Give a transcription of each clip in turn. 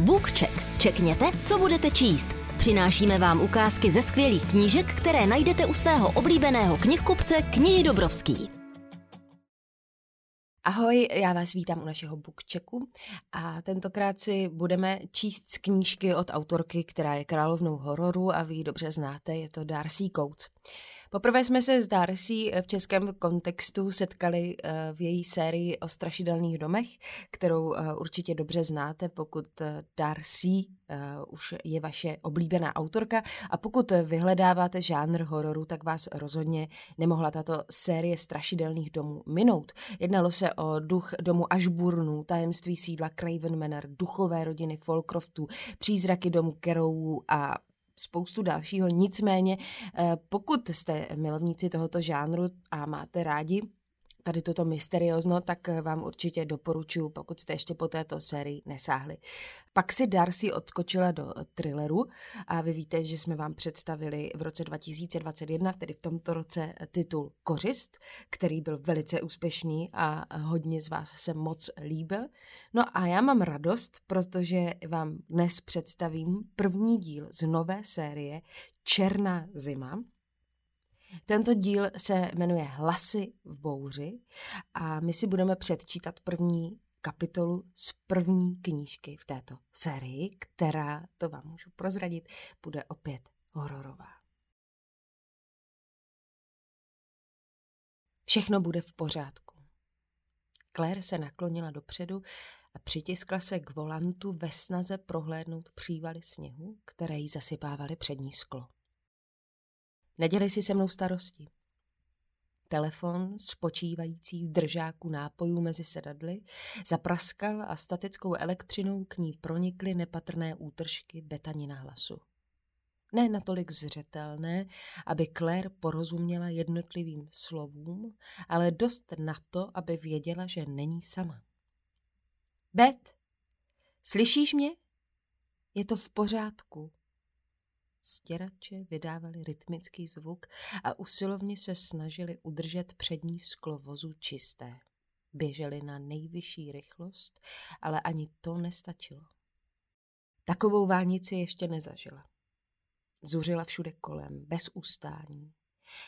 BookCheck. Čekněte, co budete číst. Přinášíme vám ukázky ze skvělých knížek, které najdete u svého oblíbeného knihkupce Knihy Dobrovský. Ahoj, já vás vítám u našeho bookchecku a tentokrát si budeme číst z knížky od autorky, která je královnou hororu a vy ji dobře znáte, je to Darcy Coates. Poprvé jsme se s Darcy v českém kontextu setkali eh, v její sérii o strašidelných domech, kterou eh, určitě dobře znáte, pokud eh, Darcy už je vaše oblíbená autorka a pokud vyhledáváte žánr hororu, tak vás rozhodně nemohla tato série strašidelných domů minout. Jednalo se o duch domu Ashburnů, tajemství sídla Craven Manor, duchové rodiny Folcroftů, přízraky domu Kerowu a spoustu dalšího. Nicméně, eh, pokud jste milovníci tohoto žánru a máte rádi tady toto mysteriózno, tak eh, vám určitě doporučuji, pokud jste ještě po této sérii nesáhli. Pak si Darcy odskočila do eh, thrilleru a vy víte, že jsme vám představili v roce 2021, tedy v tomto roce, eh, titul Kořist, který byl velice úspěšný a hodně z vás se moc líbil. No a já mám radost, protože vám dnes představím první díl z nové série Černá zima, tento díl se jmenuje Hlasy v bouři a my si budeme předčítat první kapitolu z první knížky v této sérii, která, to vám můžu prozradit, bude opět hororová. Všechno bude v pořádku. Claire se naklonila dopředu a přitiskla se k volantu ve snaze prohlédnout přívaly sněhu, které jí zasypávaly přední sklo. Nedělej si se mnou starosti. Telefon, spočívající v držáku nápojů mezi sedadly, zapraskal a statickou elektřinou k ní pronikly nepatrné útržky betanina hlasu. Ne natolik zřetelné, aby Claire porozuměla jednotlivým slovům, ale dost na to, aby věděla, že není sama. Bet, slyšíš mě? Je to v pořádku. Stěrače vydávali rytmický zvuk a usilovně se snažili udržet přední sklo vozu čisté. Běželi na nejvyšší rychlost, ale ani to nestačilo. Takovou vánici ještě nezažila. Zuřila všude kolem, bez ustání.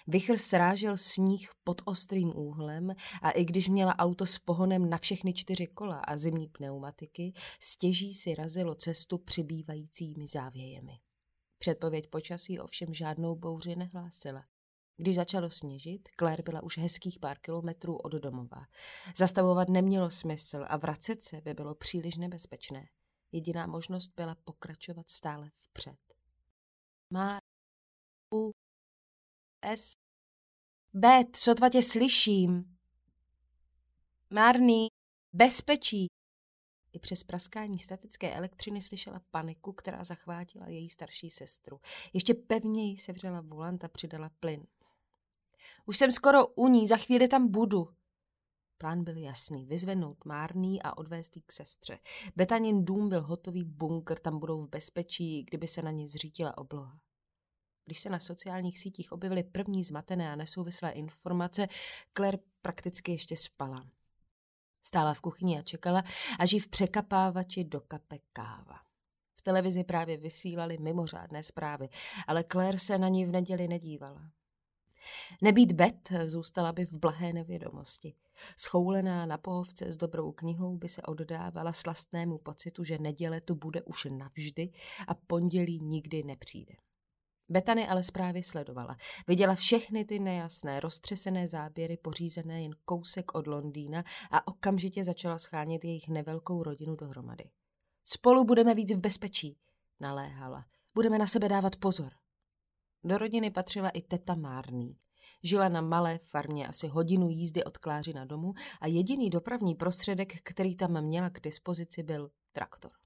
Vichr srážel sníh pod ostrým úhlem a i když měla auto s pohonem na všechny čtyři kola a zimní pneumatiky, stěží si razilo cestu přibývajícími závějemi. Předpověď počasí ovšem žádnou bouři nehlásila. Když začalo sněžit, Claire byla už hezkých pár kilometrů od domova. Zastavovat nemělo smysl a vracet se by bylo příliš nebezpečné. Jediná možnost byla pokračovat stále vpřed. Má U S Bet, sotva tě slyším. Marný, bezpečí, i přes praskání statické elektřiny slyšela paniku, která zachvátila její starší sestru. Ještě pevněji sevřela volant a přidala plyn. Už jsem skoro u ní, za chvíli tam budu. Plán byl jasný, vyzvednout Márný a odvést jí k sestře. Betanin dům byl hotový bunkr, tam budou v bezpečí, kdyby se na ně zřítila obloha. Když se na sociálních sítích objevily první zmatené a nesouvislé informace, Claire prakticky ještě spala. Stála v kuchyni a čekala, až jí v překapávači dokape káva. V televizi právě vysílali mimořádné zprávy, ale Claire se na ní v neděli nedívala. Nebýt Bet zůstala by v blahé nevědomosti. Schoulená na pohovce s dobrou knihou by se oddávala slastnému pocitu, že neděle tu bude už navždy a pondělí nikdy nepřijde. Betany ale zprávy sledovala. Viděla všechny ty nejasné, roztřesené záběry pořízené jen kousek od Londýna a okamžitě začala schánět jejich nevelkou rodinu dohromady. Spolu budeme víc v bezpečí, naléhala. Budeme na sebe dávat pozor. Do rodiny patřila i teta Márný. Žila na malé farmě asi hodinu jízdy od Kláři na domu a jediný dopravní prostředek, který tam měla k dispozici, byl traktor.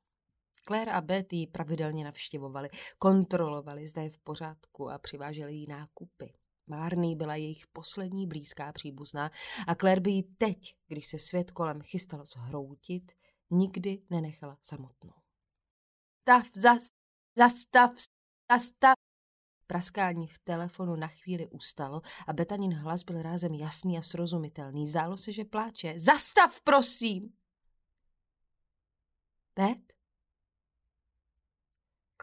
Claire a Betty ji pravidelně navštěvovali, kontrolovali, zda je v pořádku a přiváželi jí nákupy. Márný byla jejich poslední blízká příbuzná a Claire by ji teď, když se svět kolem chystal zhroutit, nikdy nenechala samotnou. Stav, zas, zastav, zastav. Praskání v telefonu na chvíli ustalo a Betanin hlas byl rázem jasný a srozumitelný. Zdálo se, že pláče. Zastav, prosím! Bet?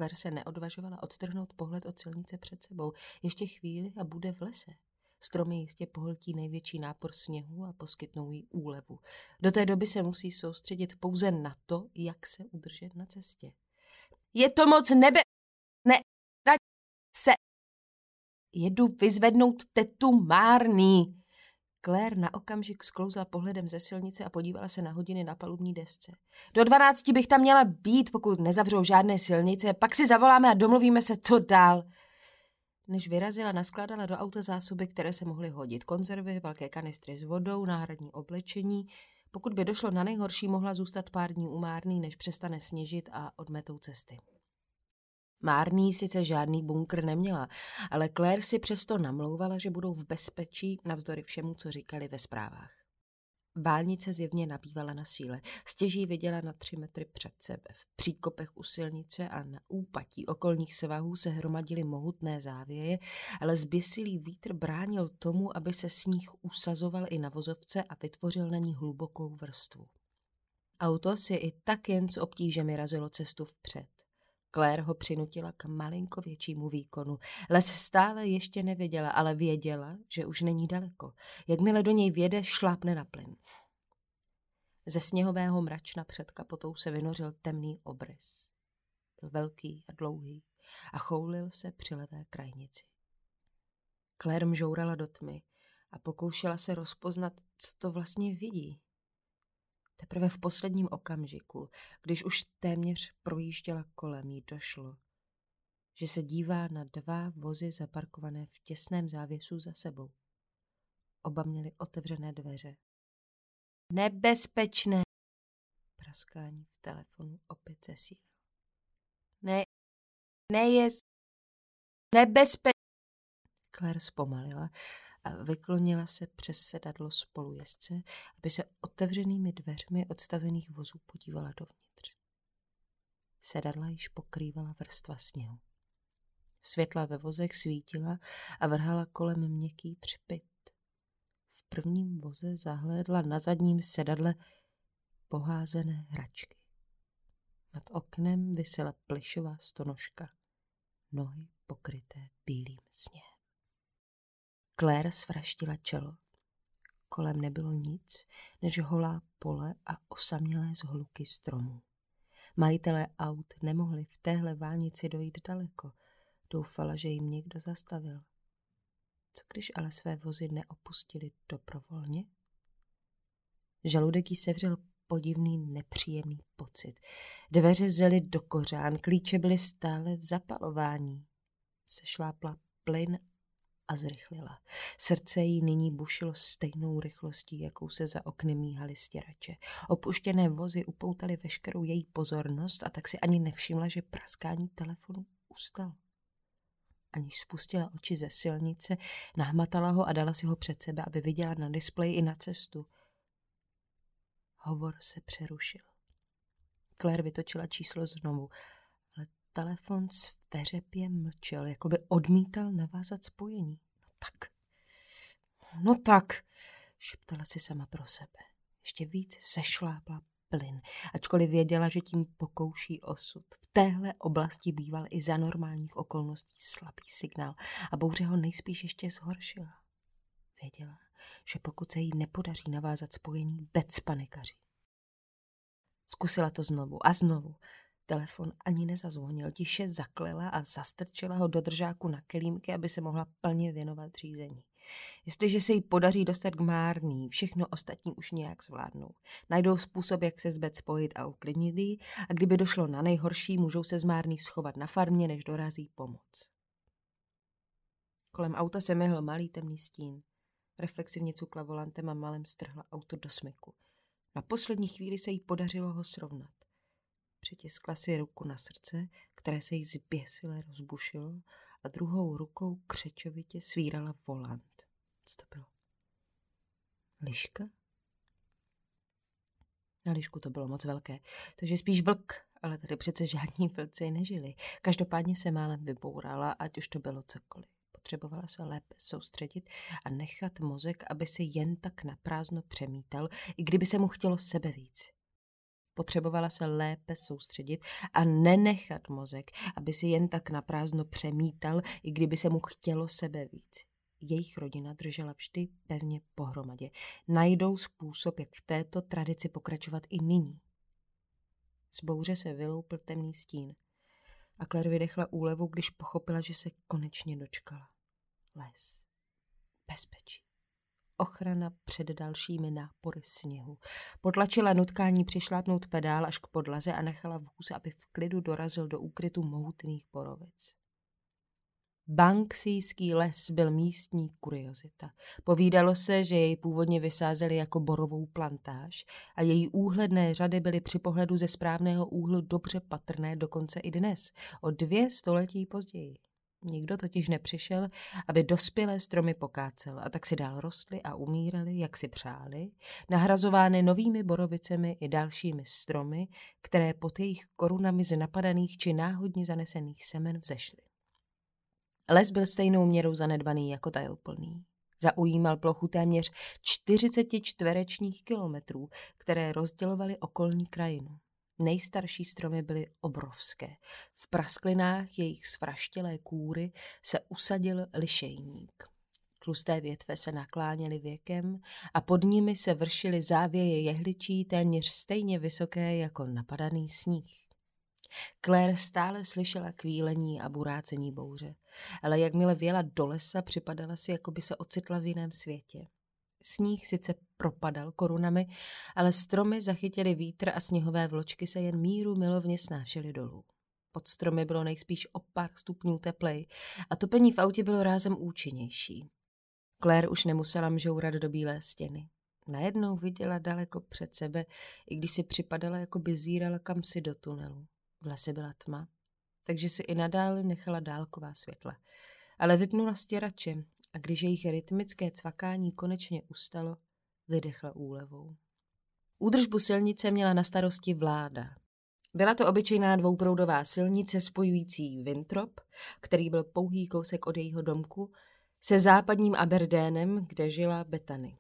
Claire se neodvažovala odtrhnout pohled od silnice před sebou. Ještě chvíli a bude v lese. Stromy jistě pohltí největší nápor sněhu a poskytnou jí úlevu. Do té doby se musí soustředit pouze na to, jak se udržet na cestě. Je to moc nebe... Ne... se... Jedu vyzvednout tetu Márný. Claire na okamžik sklouzla pohledem ze silnice a podívala se na hodiny na palubní desce. Do dvanácti bych tam měla být, pokud nezavřou žádné silnice, pak si zavoláme a domluvíme se, co dál. Než vyrazila, naskládala do auta zásoby, které se mohly hodit. Konzervy, velké kanistry s vodou, náhradní oblečení. Pokud by došlo na nejhorší, mohla zůstat pár dní umárný, než přestane sněžit a odmetou cesty. Márný sice žádný bunkr neměla, ale Claire si přesto namlouvala, že budou v bezpečí navzdory všemu, co říkali ve zprávách. Válnice zjevně nabývala na síle. Stěží viděla na tři metry před sebe. V příkopech u silnice a na úpatí okolních svahů se hromadily mohutné závěje, ale zběsilý vítr bránil tomu, aby se sníh usazoval i na vozovce a vytvořil na ní hlubokou vrstvu. Auto si i tak jen s obtížemi razilo cestu vpřed. Claire ho přinutila k malinko většímu výkonu. Les stále ještě nevěděla, ale věděla, že už není daleko. Jakmile do něj věde, šlápne na plyn. Ze sněhového mračna před kapotou se vynořil temný obrys. Byl velký a dlouhý a choulil se při levé krajnici. Claire mžourala do tmy a pokoušela se rozpoznat, co to vlastně vidí. Teprve v posledním okamžiku, když už téměř projížděla kolem, jí došlo, že se dívá na dva vozy zaparkované v těsném závěsu za sebou. Oba měli otevřené dveře. Nebezpečné! Praskání v telefonu opět zesílil. Ne, nejez, nebezpečné! Claire zpomalila a vyklonila se přes sedadlo spolujezdce, aby se otevřenými dveřmi odstavených vozů podívala dovnitř. Sedadla již pokrývala vrstva sněhu. Světla ve vozech svítila a vrhala kolem měkký třpit. V prvním voze zahlédla na zadním sedadle poházené hračky. Nad oknem vysela plišová stonožka, nohy pokryté bílým sněhem. Claire svraštila čelo. Kolem nebylo nic, než holá pole a osamělé zhluky stromů. Majitelé aut nemohli v téhle vánici dojít daleko. Doufala, že jim někdo zastavil. Co když ale své vozy neopustili dobrovolně? Žaludek jí sevřel podivný, nepříjemný pocit. Dveře zely do kořán, klíče byly stále v zapalování. Sešlápla plyn a zrychlila. Srdce jí nyní bušilo stejnou rychlostí, jakou se za okny míhaly stěrače. Opuštěné vozy upoutaly veškerou její pozornost a tak si ani nevšimla, že praskání telefonu ustalo. Aniž spustila oči ze silnice, nahmatala ho a dala si ho před sebe, aby viděla na displeji i na cestu. Hovor se přerušil. Claire vytočila číslo znovu, ale telefon sveřepě mlčel, jako by odmítal navázat spojení. Tak, no tak, šeptala si sama pro sebe. Ještě víc sešlápla plyn, ačkoliv věděla, že tím pokouší osud. V téhle oblasti býval i za normálních okolností slabý signál a bouře ho nejspíš ještě zhoršila. Věděla, že pokud se jí nepodaří navázat spojení, bec panikaří. Zkusila to znovu a znovu. Telefon ani nezazvonil, tiše zaklela a zastrčila ho do držáku na kelímky, aby se mohla plně věnovat řízení. Jestliže se jí podaří dostat k Márný, všechno ostatní už nějak zvládnou. Najdou způsob, jak se zbec spojit a uklidnit jí a kdyby došlo na nejhorší, můžou se z Márný schovat na farmě, než dorazí pomoc. Kolem auta se myhl malý temný stín. Reflexivně cukla volantem a malem strhla auto do smyku. Na poslední chvíli se jí podařilo ho srovnat. Přitiskla si ruku na srdce, které se jí zběsile rozbušilo a druhou rukou křečovitě svírala volant. Co to bylo? Liška? Na lišku to bylo moc velké, takže spíš vlk, ale tady přece žádní vlci nežili. Každopádně se málem vybourala, ať už to bylo cokoliv. Potřebovala se lépe soustředit a nechat mozek, aby se jen tak naprázdno přemítal, i kdyby se mu chtělo sebe víc. Potřebovala se lépe soustředit a nenechat mozek, aby si jen tak naprázdno přemítal, i kdyby se mu chtělo sebe víc. Jejich rodina držela vždy pevně pohromadě. Najdou způsob, jak v této tradici pokračovat i nyní. Z bouře se vyloupil temný stín a Claire vydechla úlevu, když pochopila, že se konečně dočkala. Les. Bezpečí. Ochrana před dalšími nápory sněhu. Potlačila nutkání přišlápnout pedál až k podlaze a nechala vůz, aby v klidu dorazil do úkrytu mohutných borovic. Banksijský les byl místní kuriozita. Povídalo se, že jej původně vysázeli jako borovou plantáž a její úhledné řady byly při pohledu ze správného úhlu dobře patrné dokonce i dnes, o dvě století později. Nikdo totiž nepřišel, aby dospělé stromy pokácel a tak si dál rostly a umírali, jak si přáli, nahrazovány novými borovicemi i dalšími stromy, které pod jejich korunami z napadaných či náhodně zanesených semen vzešly. Les byl stejnou měrou zanedbaný jako tajuplný. Zaujímal plochu téměř 40 čtverečních kilometrů, které rozdělovaly okolní krajinu. Nejstarší stromy byly obrovské. V prasklinách jejich svraštělé kůry se usadil lišejník. Tlusté větve se nakláněly věkem a pod nimi se vršily závěje jehličí téměř stejně vysoké jako napadaný sníh. Claire stále slyšela kvílení a burácení bouře, ale jakmile věla do lesa, připadala si, jako by se ocitla v jiném světě. Sníh sice propadal korunami, ale stromy zachytily vítr a sněhové vločky se jen míru milovně snášely dolů. Pod stromy bylo nejspíš o pár stupňů teplej a topení v autě bylo rázem účinnější. Claire už nemusela mžourat do bílé stěny. Najednou viděla daleko před sebe, i když si připadala, jako by zírala kam si do tunelu. V lese byla tma, takže si i nadále nechala dálková světla. Ale vypnula stěrače a když jejich rytmické cvakání konečně ustalo, vydechla úlevou. Údržbu silnice měla na starosti vláda. Byla to obyčejná dvouproudová silnice spojující Vintrop, který byl pouhý kousek od jejího domku, se západním Aberdénem, kde žila Betany.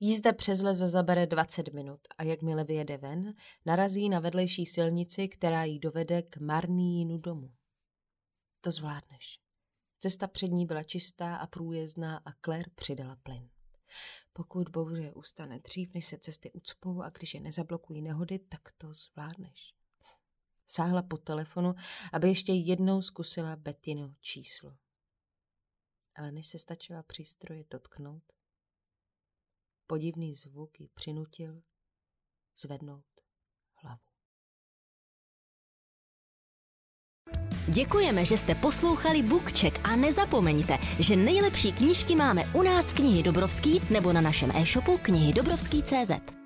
Jízda přes les zabere 20 minut a jakmile vyjede ven, narazí na vedlejší silnici, která jí dovede k Marnínu domu. To zvládneš. Cesta před ní byla čistá a průjezdná a Claire přidala plyn. Pokud bouře ustane dřív, než se cesty ucpou a když je nezablokují nehody, tak to zvládneš. Sáhla po telefonu, aby ještě jednou zkusila Bettino číslo. Ale než se stačila přístroje dotknout, podivný zvuk ji přinutil zvednout Děkujeme, že jste poslouchali Bookcheck a nezapomeňte, že nejlepší knížky máme u nás v knihy Dobrovský nebo na našem e-shopu knihy Dobrovský.cz.